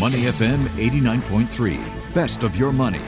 Money FM 89.3. Best of your money.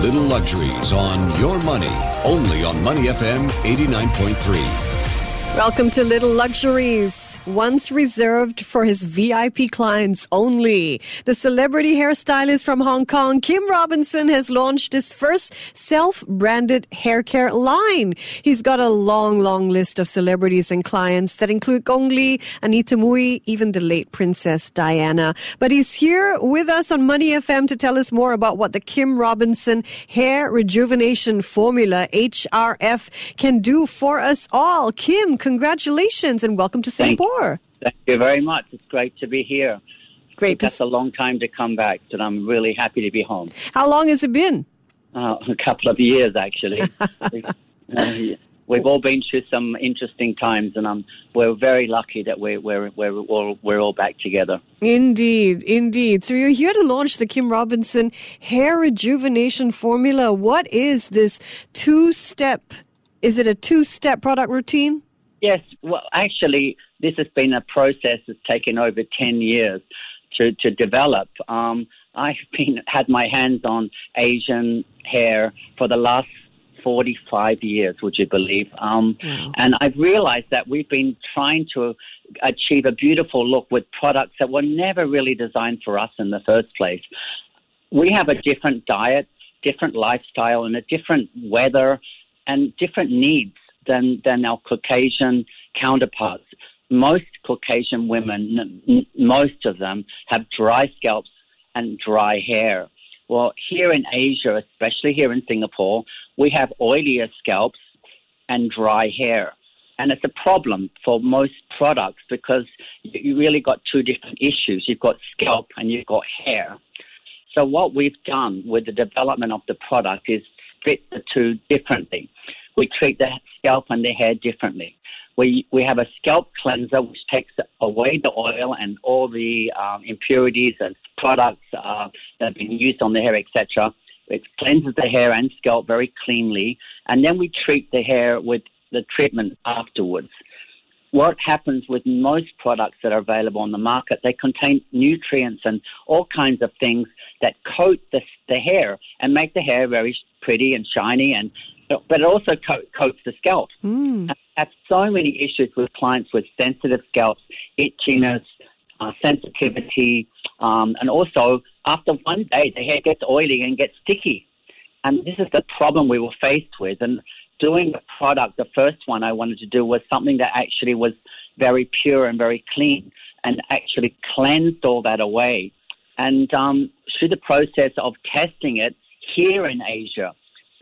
Little luxuries on your money. Only on Money FM 89.3. Welcome to Little Luxuries once reserved for his VIP clients only. The celebrity hairstylist from Hong Kong, Kim Robinson, has launched his first self-branded hair care line. He's got a long, long list of celebrities and clients that include Gong Li, Anita Mui, even the late Princess Diana. But he's here with us on Money FM to tell us more about what the Kim Robinson Hair Rejuvenation Formula, HRF, can do for us all. Kim, congratulations and welcome to Singapore. Thank you very much. It's great to be here. Great. That's a long time to come back, but I'm really happy to be home. How long has it been? Uh, a couple of years, actually. uh, we've all been through some interesting times, and um, we're very lucky that we're, we're, we're, all, we're all back together. Indeed, indeed. So you're here to launch the Kim Robinson Hair Rejuvenation Formula. What is this two step? Is it a two step product routine? Yes, well, actually, this has been a process that's taken over 10 years to, to develop. Um, I've been had my hands on Asian hair for the last 45 years, would you believe? Um, wow. And I've realized that we've been trying to achieve a beautiful look with products that were never really designed for us in the first place. We have a different diet, different lifestyle, and a different weather and different needs than, than our Caucasian counterparts. Most Caucasian women, n- most of them, have dry scalps and dry hair. Well, here in Asia, especially here in Singapore, we have oilier scalps and dry hair. And it's a problem for most products because you really got two different issues. You've got scalp and you've got hair. So what we've done with the development of the product is split the two differently we treat the scalp and the hair differently. We, we have a scalp cleanser which takes away the oil and all the um, impurities and products uh, that have been used on the hair, etc. It cleanses the hair and scalp very cleanly, and then we treat the hair with the treatment afterwards. What happens with most products that are available on the market, they contain nutrients and all kinds of things that coat the, the hair and make the hair very pretty and shiny and but it also co- coats the scalp. Mm. I have so many issues with clients with sensitive scalps, itchiness, uh, sensitivity, um, and also after one day the hair gets oily and gets sticky. And this is the problem we were faced with. And doing the product, the first one I wanted to do was something that actually was very pure and very clean and actually cleansed all that away. And um, through the process of testing it here in Asia,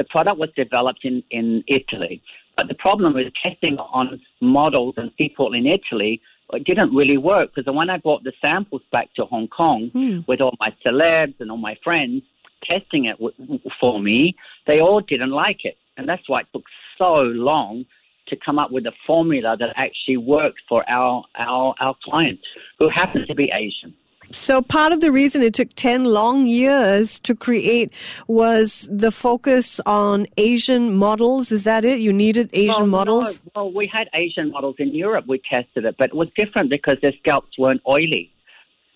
the product was developed in, in Italy. But the problem with testing on models and people in Italy it didn't really work because when I brought the samples back to Hong Kong mm. with all my celebs and all my friends testing it w- for me, they all didn't like it. And that's why it took so long to come up with a formula that actually worked for our, our, our clients who happen to be Asian. So part of the reason it took 10 long years to create was the focus on Asian models. Is that it? You needed Asian well, models? No. Well, we had Asian models in Europe. We tested it, but it was different because their scalps weren't oily.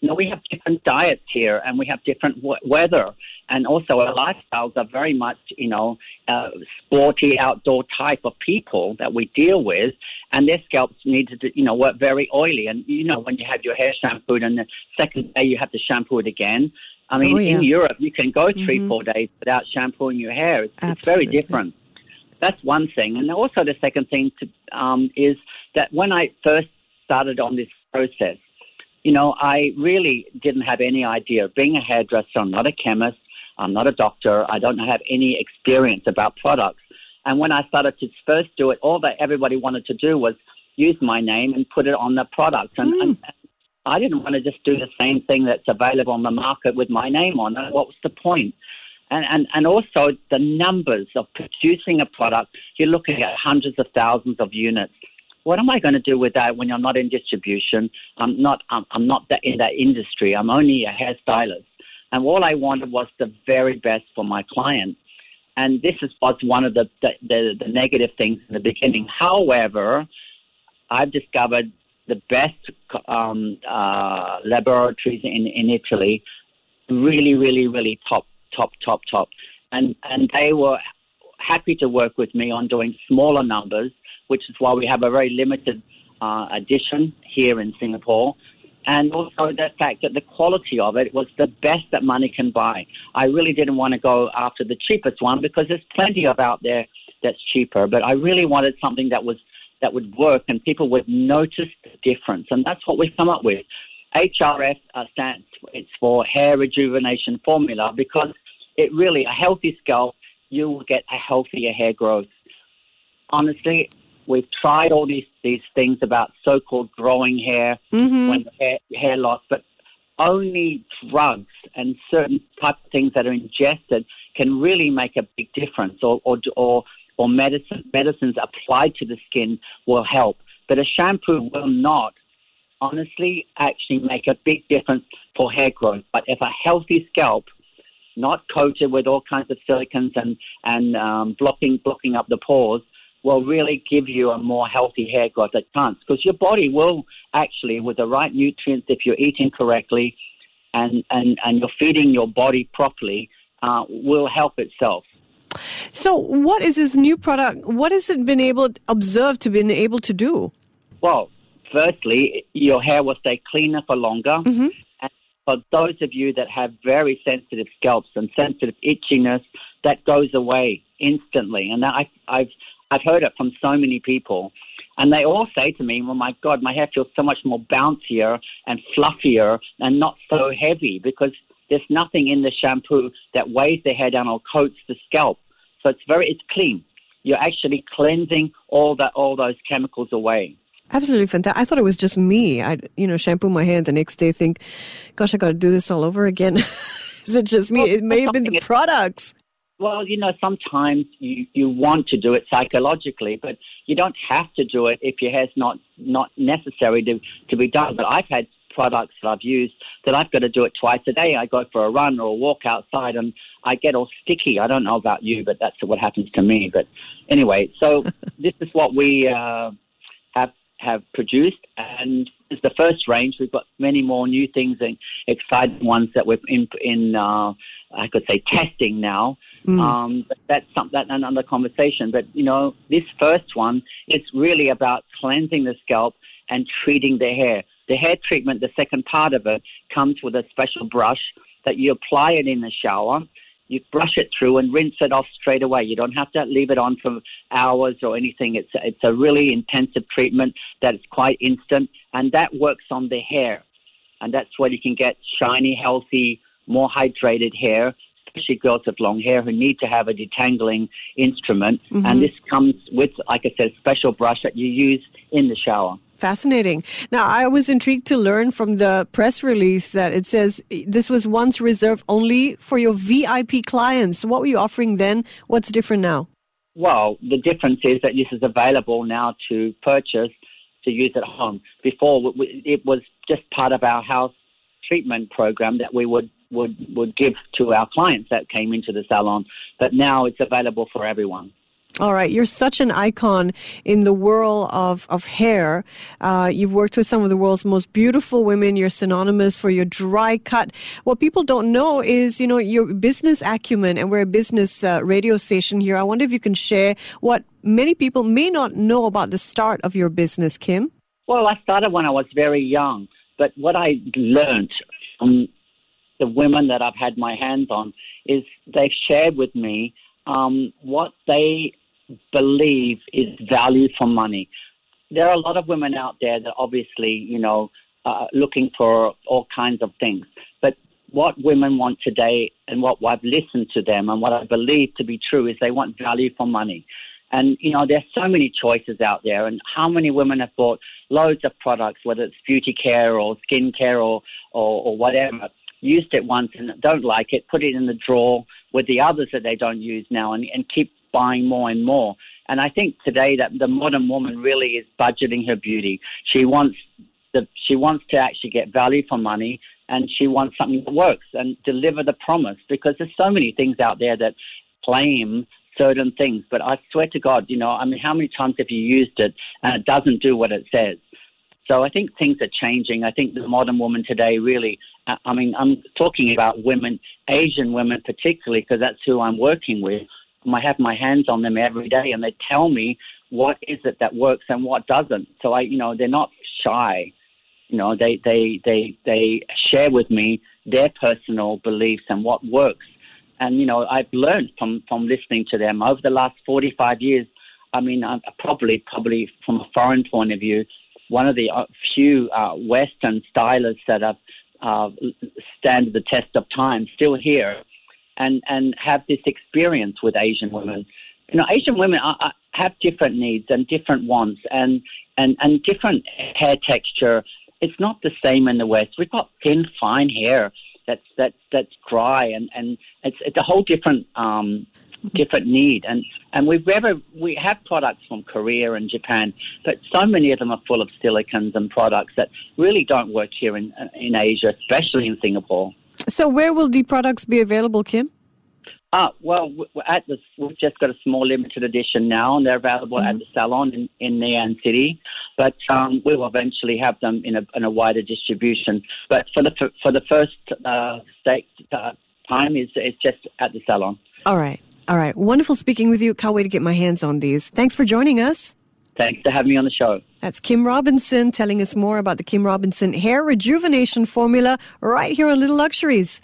You know, we have different diets here and we have different w- weather. And also our lifestyles are very much, you know, uh, sporty outdoor type of people that we deal with. And their scalps need to, you know, work very oily. And, you know, when you have your hair shampooed and the second day you have to shampoo it again. I mean, oh, yeah. in Europe, you can go 3 mm-hmm. four days without shampooing your hair. It's, it's very different. That's one thing. And also the second thing to, um, is that when I first started on this process, you know, I really didn't have any idea. Being a hairdresser, I'm not a chemist, I'm not a doctor, I don't have any experience about products. And when I started to first do it, all that everybody wanted to do was use my name and put it on the product. And, mm. and I didn't want to just do the same thing that's available on the market with my name on it. What was the point? And, and, and also the numbers of producing a product, you're looking at hundreds of thousands of units what am I going to do with that when I'm not in distribution? I'm not, I'm, I'm not that in that industry. I'm only a hairstylist. And all I wanted was the very best for my client. And this is was one of the, the, the, the negative things in the beginning. However, I've discovered the best um, uh, laboratories in, in Italy, really, really, really top, top, top, top. And, and they were happy to work with me on doing smaller numbers, which is why we have a very limited uh, edition here in Singapore. And also the fact that the quality of it was the best that money can buy. I really didn't want to go after the cheapest one because there's plenty of out there that's cheaper, but I really wanted something that was that would work and people would notice the difference. And that's what we've come up with. HRF uh, stands it's for hair rejuvenation formula because it really a healthy scalp you will get a healthier hair growth. Honestly, we've tried all these these things about so-called growing hair mm-hmm. when hair, hair loss, but only drugs and certain type of things that are ingested can really make a big difference, or or or, or medicine medicines applied to the skin will help, but a shampoo will not. Honestly, actually make a big difference for hair growth. But if a healthy scalp not coated with all kinds of silicones and and um, blocking blocking up the pores will really give you a more healthy hair growth at times because your body will actually with the right nutrients if you're eating correctly and and and you're feeding your body properly uh, will help itself so what is this new product what has it been able observed to been able to do well firstly your hair will stay cleaner for longer mm-hmm. For those of you that have very sensitive scalps and sensitive itchiness, that goes away instantly. And I, I've I've heard it from so many people. And they all say to me, well, my God, my hair feels so much more bouncier and fluffier and not so heavy because there's nothing in the shampoo that weighs the hair down or coats the scalp. So it's very, it's clean. You're actually cleansing all that, all those chemicals away. Absolutely fantastic. I thought it was just me. I, you know, shampoo my hair the next day, think, gosh, I got to do this all over again. Is it just me? It may have been the products. Well, you know, sometimes you, you want to do it psychologically, but you don't have to do it if your hair's not, not necessary to, to be done. But I've had products that I've used that I've got to do it twice a day. I go for a run or a walk outside and I get all sticky. I don't know about you, but that's what happens to me. But anyway, so this is what we uh, have have produced, and it's the first range. We've got many more new things and exciting ones that we're in, in uh, I could say, testing now. Mm. Um, that's something that's another conversation. But you know, this first one is really about cleansing the scalp and treating the hair. The hair treatment, the second part of it, comes with a special brush that you apply it in the shower you brush it through and rinse it off straight away. You don't have to leave it on for hours or anything. It's it's a really intensive treatment that is quite instant, and that works on the hair, and that's where you can get shiny, healthy, more hydrated hair. Especially girls with long hair who need to have a detangling instrument, mm-hmm. and this comes with, like I said, a special brush that you use in the shower. Fascinating. Now, I was intrigued to learn from the press release that it says this was once reserved only for your VIP clients. What were you offering then? What's different now? Well, the difference is that this is available now to purchase to use at home. Before, it was just part of our house treatment program that we would, would, would give to our clients that came into the salon. But now it's available for everyone. All right, you're such an icon in the world of, of hair. Uh, you've worked with some of the world's most beautiful women. You're synonymous for your dry cut. What people don't know is, you know, your business acumen, and we're a business uh, radio station here. I wonder if you can share what many people may not know about the start of your business, Kim. Well, I started when I was very young, but what I learned from the women that I've had my hands on is they've shared with me um, what they believe is value for money. There are a lot of women out there that obviously, you know, uh, looking for all kinds of things. But what women want today and what I've listened to them and what I believe to be true is they want value for money. And, you know, there's so many choices out there. And how many women have bought loads of products, whether it's beauty care or skin care or, or, or whatever, used it once and don't like it, put it in the drawer with the others that they don't use now and, and keep buying more and more. And I think today that the modern woman really is budgeting her beauty. She wants the, she wants to actually get value for money and she wants something that works and deliver the promise because there's so many things out there that claim certain things. But I swear to God, you know, I mean, how many times have you used it and it doesn't do what it says? So I think things are changing. I think the modern woman today really, uh, I mean, I'm talking about women, Asian women particularly, because that's who I'm working with. I have my hands on them every day and they tell me what is it that works and what doesn't. So I, you know, they're not shy. You know, they, they, they, they share with me their personal beliefs and what works. And, you know, I've learned from, from listening to them over the last 45 years. I mean, I'm probably, probably from a foreign point of view, one of the uh, few uh, Western stylists that have uh, stand the test of time still here and, and have this experience with Asian women. You know, Asian women are, are, have different needs and different wants and, and, and different hair texture. It's not the same in the West. We've got thin, fine hair that's that's that's dry and and it's it's a whole different um, different need. And and we've ever we have products from Korea and Japan, but so many of them are full of silicones and products that really don't work here in in Asia, especially in Singapore. So where will the products be available, Kim? Uh, well, at the, we've just got a small limited edition now, and they're available mm-hmm. at the salon in, in Ngee City. But um, we will eventually have them in a, in a wider distribution. But for the for the first uh, state, uh, time, is it's just at the salon. All right. All right. Wonderful speaking with you. Can't wait to get my hands on these. Thanks for joining us. Thanks for having me on the show. That's Kim Robinson telling us more about the Kim Robinson Hair Rejuvenation Formula right here on Little Luxuries.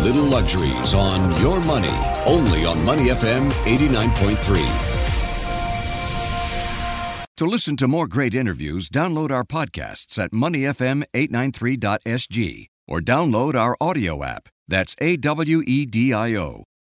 Little Luxuries on Your Money, only on Money FM 89.3. To listen to more great interviews, download our podcasts at moneyfm893.sg or download our audio app. That's A W E D I O.